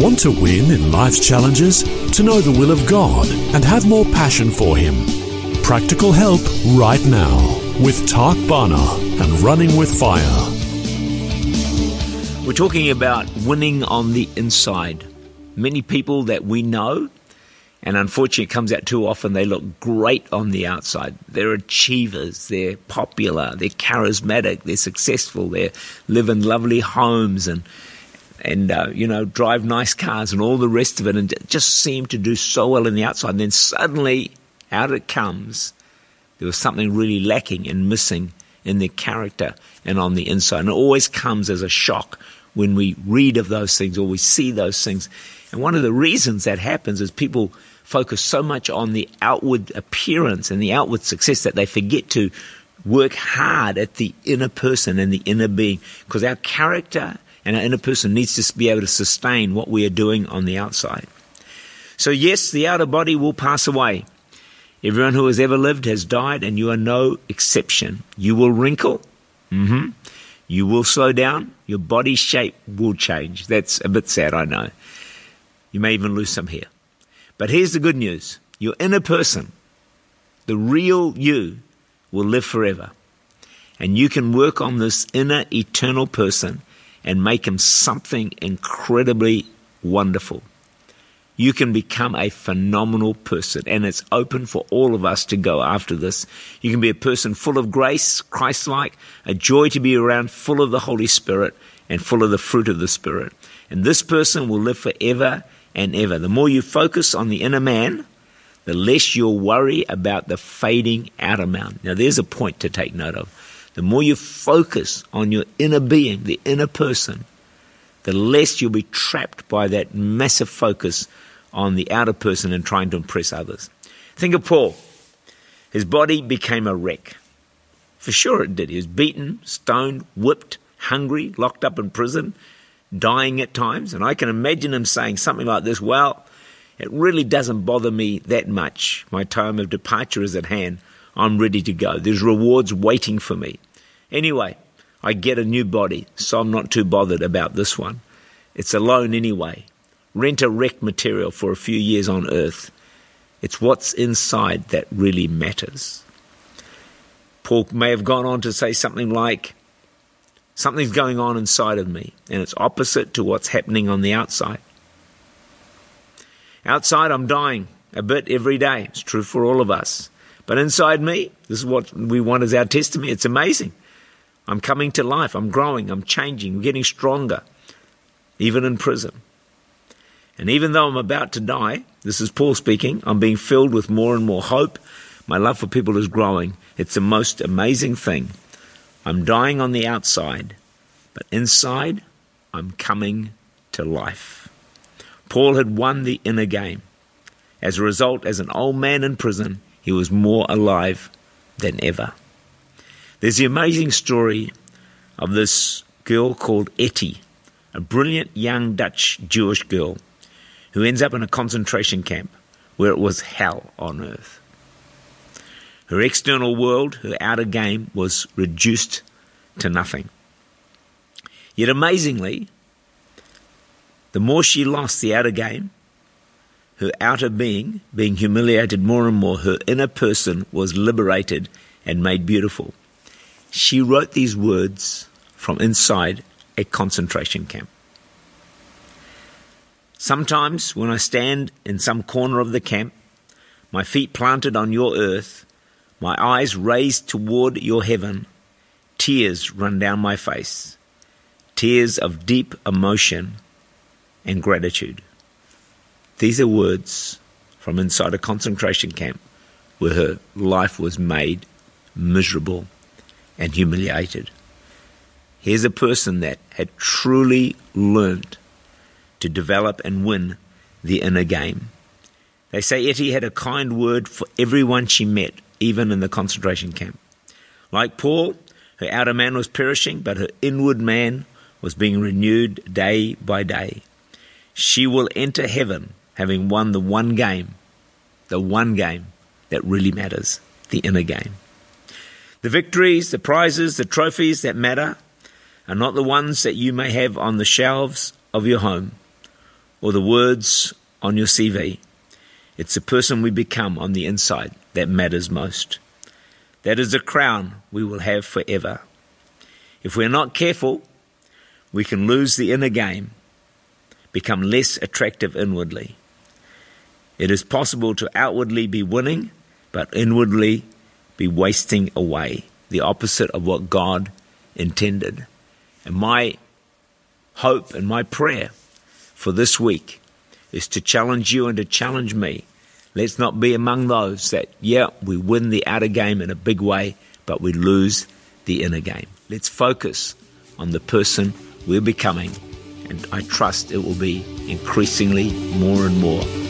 Want to win in life's challenges? To know the will of God and have more passion for Him? Practical help right now with Tak Bhana and Running with Fire. We're talking about winning on the inside. Many people that we know, and unfortunately it comes out too often, they look great on the outside. They're achievers, they're popular, they're charismatic, they're successful, they live in lovely homes and and uh, you know drive nice cars and all the rest of it, and just seem to do so well in the outside. And then suddenly, out it comes. There was something really lacking and missing in their character and on the inside. And it always comes as a shock when we read of those things or we see those things. And one of the reasons that happens is people focus so much on the outward appearance and the outward success that they forget to work hard at the inner person and the inner being because our character and our inner person needs to be able to sustain what we are doing on the outside. So, yes, the outer body will pass away. Everyone who has ever lived has died, and you are no exception. You will wrinkle. Mm-hmm. You will slow down. Your body shape will change. That's a bit sad, I know. You may even lose some hair. But here's the good news your inner person, the real you, will live forever. And you can work on this inner eternal person and make him something incredibly wonderful. You can become a phenomenal person, and it's open for all of us to go after this. You can be a person full of grace, Christ like, a joy to be around, full of the Holy Spirit, and full of the fruit of the Spirit. And this person will live forever and ever. The more you focus on the inner man, the less you'll worry about the fading outer man. Now, there's a point to take note of. The more you focus on your inner being, the inner person, the less you'll be trapped by that massive focus on the outer person and trying to impress others. Think of Paul. His body became a wreck. For sure it did. He was beaten, stoned, whipped, hungry, locked up in prison, dying at times. And I can imagine him saying something like this Well, it really doesn't bother me that much. My time of departure is at hand. I'm ready to go. There's rewards waiting for me. Anyway, I get a new body, so I'm not too bothered about this one. It's a loan anyway. Rent a wreck material for a few years on earth. It's what's inside that really matters. Paul may have gone on to say something like, Something's going on inside of me, and it's opposite to what's happening on the outside. Outside, I'm dying a bit every day. It's true for all of us. But inside me, this is what we want as our testimony. It's amazing. I'm coming to life. I'm growing. I'm changing. I'm getting stronger, even in prison. And even though I'm about to die, this is Paul speaking, I'm being filled with more and more hope. My love for people is growing. It's the most amazing thing. I'm dying on the outside, but inside, I'm coming to life. Paul had won the inner game. As a result, as an old man in prison, he was more alive than ever. There's the amazing story of this girl called Etty, a brilliant young Dutch Jewish girl who ends up in a concentration camp where it was hell on earth. Her external world, her outer game, was reduced to nothing. Yet amazingly, the more she lost the outer game, her outer being being humiliated more and more, her inner person was liberated and made beautiful. She wrote these words from inside a concentration camp. Sometimes, when I stand in some corner of the camp, my feet planted on your earth, my eyes raised toward your heaven, tears run down my face, tears of deep emotion and gratitude. These are words from inside a concentration camp where her life was made miserable and humiliated. Here's a person that had truly learned to develop and win the inner game. They say Etty had a kind word for everyone she met, even in the concentration camp. Like Paul, her outer man was perishing, but her inward man was being renewed day by day. She will enter heaven having won the one game, the one game that really matters, the inner game. The victories, the prizes, the trophies that matter are not the ones that you may have on the shelves of your home or the words on your CV. It's the person we become on the inside that matters most. That is a crown we will have forever. If we're not careful, we can lose the inner game, become less attractive inwardly. It is possible to outwardly be winning, but inwardly be wasting away, the opposite of what God intended. And my hope and my prayer for this week is to challenge you and to challenge me. Let's not be among those that, yeah, we win the outer game in a big way, but we lose the inner game. Let's focus on the person we're becoming, and I trust it will be increasingly more and more